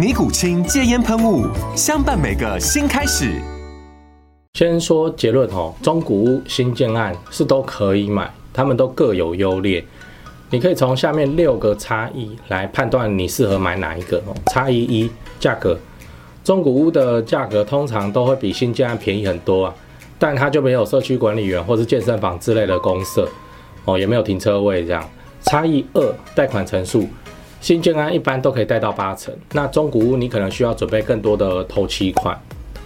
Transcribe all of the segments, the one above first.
尼古清戒烟喷雾，相伴每个新开始。先说结论哦，中古屋新建案是都可以买，他们都各有优劣。你可以从下面六个差异来判断你适合买哪一个哦。差异一，价格，中古屋的价格通常都会比新建案便宜很多啊，但它就没有社区管理员或是健身房之类的公设哦，也没有停车位这样。差异二，贷款成数。新建案一般都可以贷到八成，那中古屋你可能需要准备更多的头期款。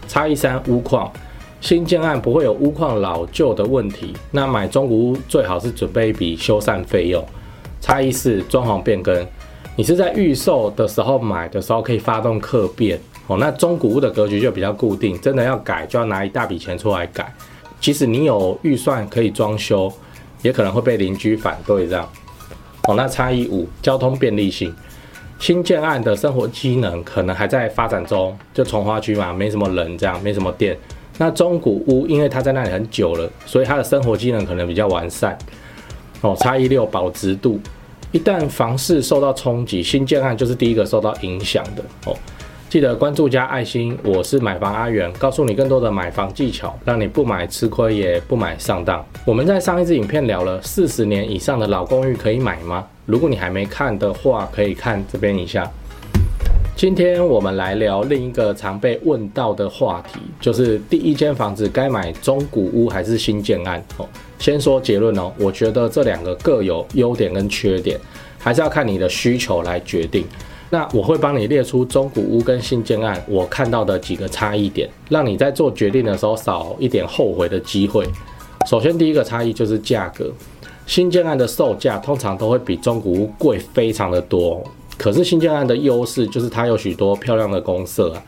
差异三，屋况，新建案不会有屋况老旧的问题，那买中古屋最好是准备一笔修缮费用。差异四，装潢变更，你是在预售的时候买的时候可以发动客变哦，那中古屋的格局就比较固定，真的要改就要拿一大笔钱出来改，即使你有预算可以装修，也可能会被邻居反对这样。哦，那差异五，交通便利性，新建案的生活机能可能还在发展中，就从花区嘛，没什么人这样，没什么店。那中古屋因为它在那里很久了，所以它的生活机能可能比较完善。哦，差异六，保值度，一旦房市受到冲击，新建案就是第一个受到影响的哦。记得关注加爱心，我是买房阿元，告诉你更多的买房技巧，让你不买吃亏也不买上当。我们在上一支影片聊了四十年以上的老公寓可以买吗？如果你还没看的话，可以看这边一下。今天我们来聊另一个常被问到的话题，就是第一间房子该买中古屋还是新建案？哦，先说结论哦，我觉得这两个各有优点跟缺点，还是要看你的需求来决定。那我会帮你列出中古屋跟新建案我看到的几个差异点，让你在做决定的时候少一点后悔的机会。首先，第一个差异就是价格，新建案的售价通常都会比中古屋贵非常的多。可是新建案的优势就是它有许多漂亮的公设啊，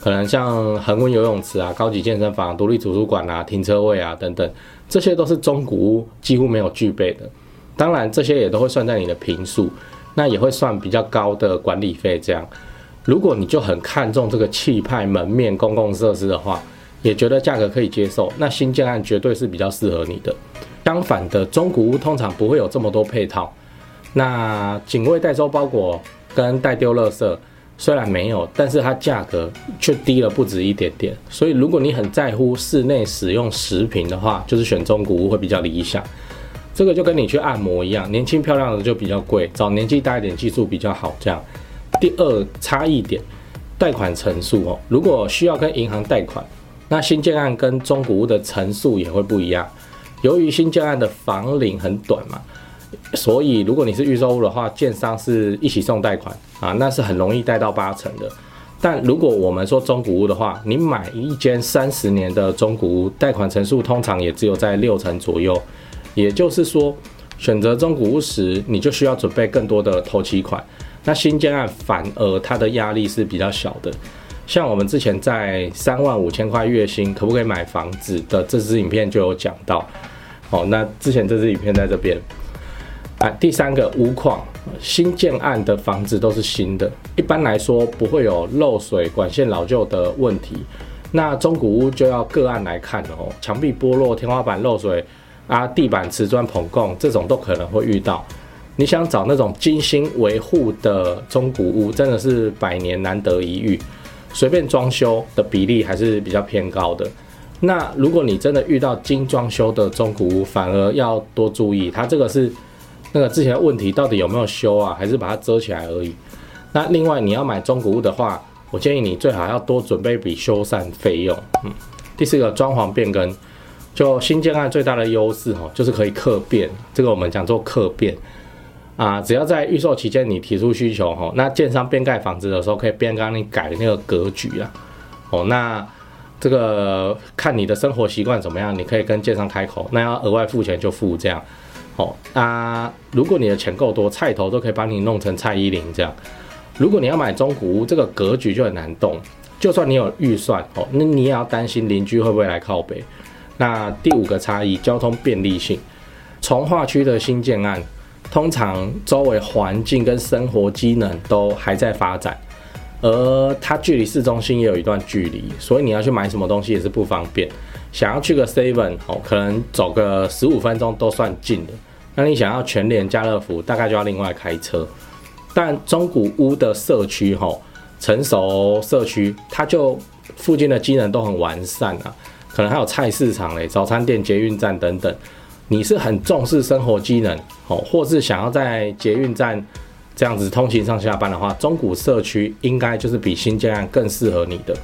可能像恒温游泳池啊、高级健身房、独立图书馆啊、停车位啊等等，这些都是中古屋几乎没有具备的。当然，这些也都会算在你的平数。那也会算比较高的管理费，这样，如果你就很看重这个气派门面、公共设施的话，也觉得价格可以接受，那新建案绝对是比较适合你的。相反的，中古屋通常不会有这么多配套，那警卫代收包裹跟代丢垃圾虽然没有，但是它价格却低了不止一点点。所以如果你很在乎室内使用食品的话，就是选中古屋会比较理想。这个就跟你去按摩一样，年轻漂亮的就比较贵，找年纪大一点技术比较好。这样，第二差异点，贷款成数哦，如果需要跟银行贷款，那新建案跟中古屋的成数也会不一样。由于新建案的房龄很短嘛，所以如果你是预售屋的话，建商是一起送贷款啊，那是很容易贷到八成的。但如果我们说中古屋的话，你买一间三十年的中古屋，贷款成数通常也只有在六成左右。也就是说，选择中古屋时，你就需要准备更多的头期款。那新建案反而它的压力是比较小的。像我们之前在三万五千块月薪可不可以买房子的这支影片就有讲到。哦，那之前这支影片在这边。啊，第三个屋况，新建案的房子都是新的，一般来说不会有漏水、管线老旧的问题。那中古屋就要个案来看哦，墙壁剥落、天花板漏水。啊，地板瓷砖膨共这种都可能会遇到。你想找那种精心维护的中古屋，真的是百年难得一遇。随便装修的比例还是比较偏高的。那如果你真的遇到精装修的中古屋，反而要多注意，它这个是那个之前的问题到底有没有修啊，还是把它遮起来而已。那另外你要买中古屋的话，我建议你最好要多准备一笔修缮费用。嗯，第四个装潢变更，就新建案最大的优势哦，就是可以客变，这个我们讲做客变啊，只要在预售期间你提出需求哈，那建商变盖房子的时候可以边帮你改那个格局啊，哦，那这个看你的生活习惯怎么样，你可以跟建商开口，那要额外付钱就付这样，哦，那如果你的钱够多，菜头都可以帮你弄成蔡依林这样，如果你要买中古屋，这个格局就很难动。就算你有预算哦，那你也要担心邻居会不会来靠北。那第五个差异，交通便利性。从化区的新建案，通常周围环境跟生活机能都还在发展，而它距离市中心也有一段距离，所以你要去买什么东西也是不方便。想要去个 Seven 哦，可能走个十五分钟都算近的。那你想要全联、家乐福，大概就要另外开车。但中古屋的社区吼。成熟社区，它就附近的机能都很完善啊，可能还有菜市场嘞、早餐店、捷运站等等。你是很重视生活机能哦，或是想要在捷运站这样子通勤上下班的话，中古社区应该就是比新建案更适合你的。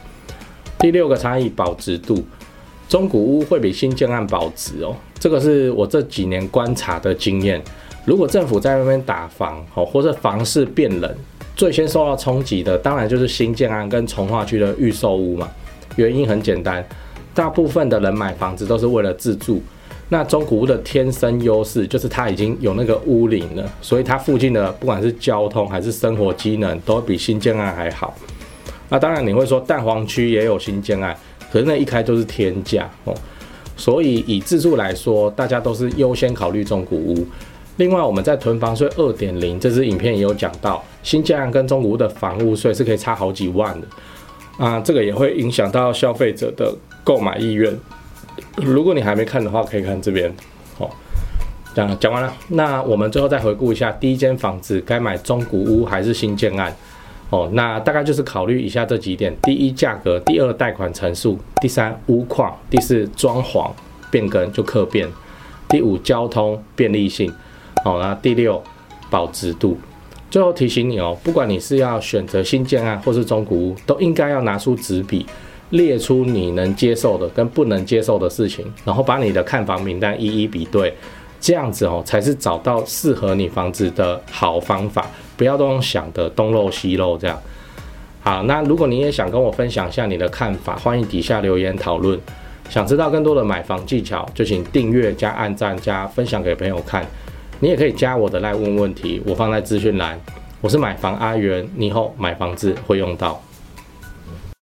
第六个差异，保值度，中古屋会比新建案保值哦，这个是我这几年观察的经验。如果政府在那边打房哦，或者房市变冷。最先受到冲击的，当然就是新建案跟从化区的预售屋嘛。原因很简单，大部分的人买房子都是为了自住。那中古屋的天生优势就是它已经有那个屋龄了，所以它附近的不管是交通还是生活机能，都比新建案还好。那当然你会说蛋黄区也有新建案，可是那一开就是天价哦。所以以自住来说，大家都是优先考虑中古屋。另外，我们在囤房税二点零这支影片也有讲到，新建案跟中古屋的房屋税是可以差好几万的啊，这个也会影响到消费者的购买意愿。如果你还没看的话，可以看这边。好，讲讲完了，那我们最后再回顾一下，第一间房子该买中古屋还是新建案？哦，那大概就是考虑以下这几点：第一，价格；第二，贷款成数；第三，屋况；第四，装潢变更就客变；第五，交通便利性。好，那第六，保值度。最后提醒你哦，不管你是要选择新建案或是中古屋，都应该要拿出纸笔，列出你能接受的跟不能接受的事情，然后把你的看房名单一一比对，这样子哦，才是找到适合你房子的好方法。不要都用想的东漏西漏这样。好，那如果你也想跟我分享一下你的看法，欢迎底下留言讨论。想知道更多的买房技巧，就请订阅加按赞加分享给朋友看。你也可以加我的来问问题，我放在资讯栏。我是买房阿元，你以后买房子会用到。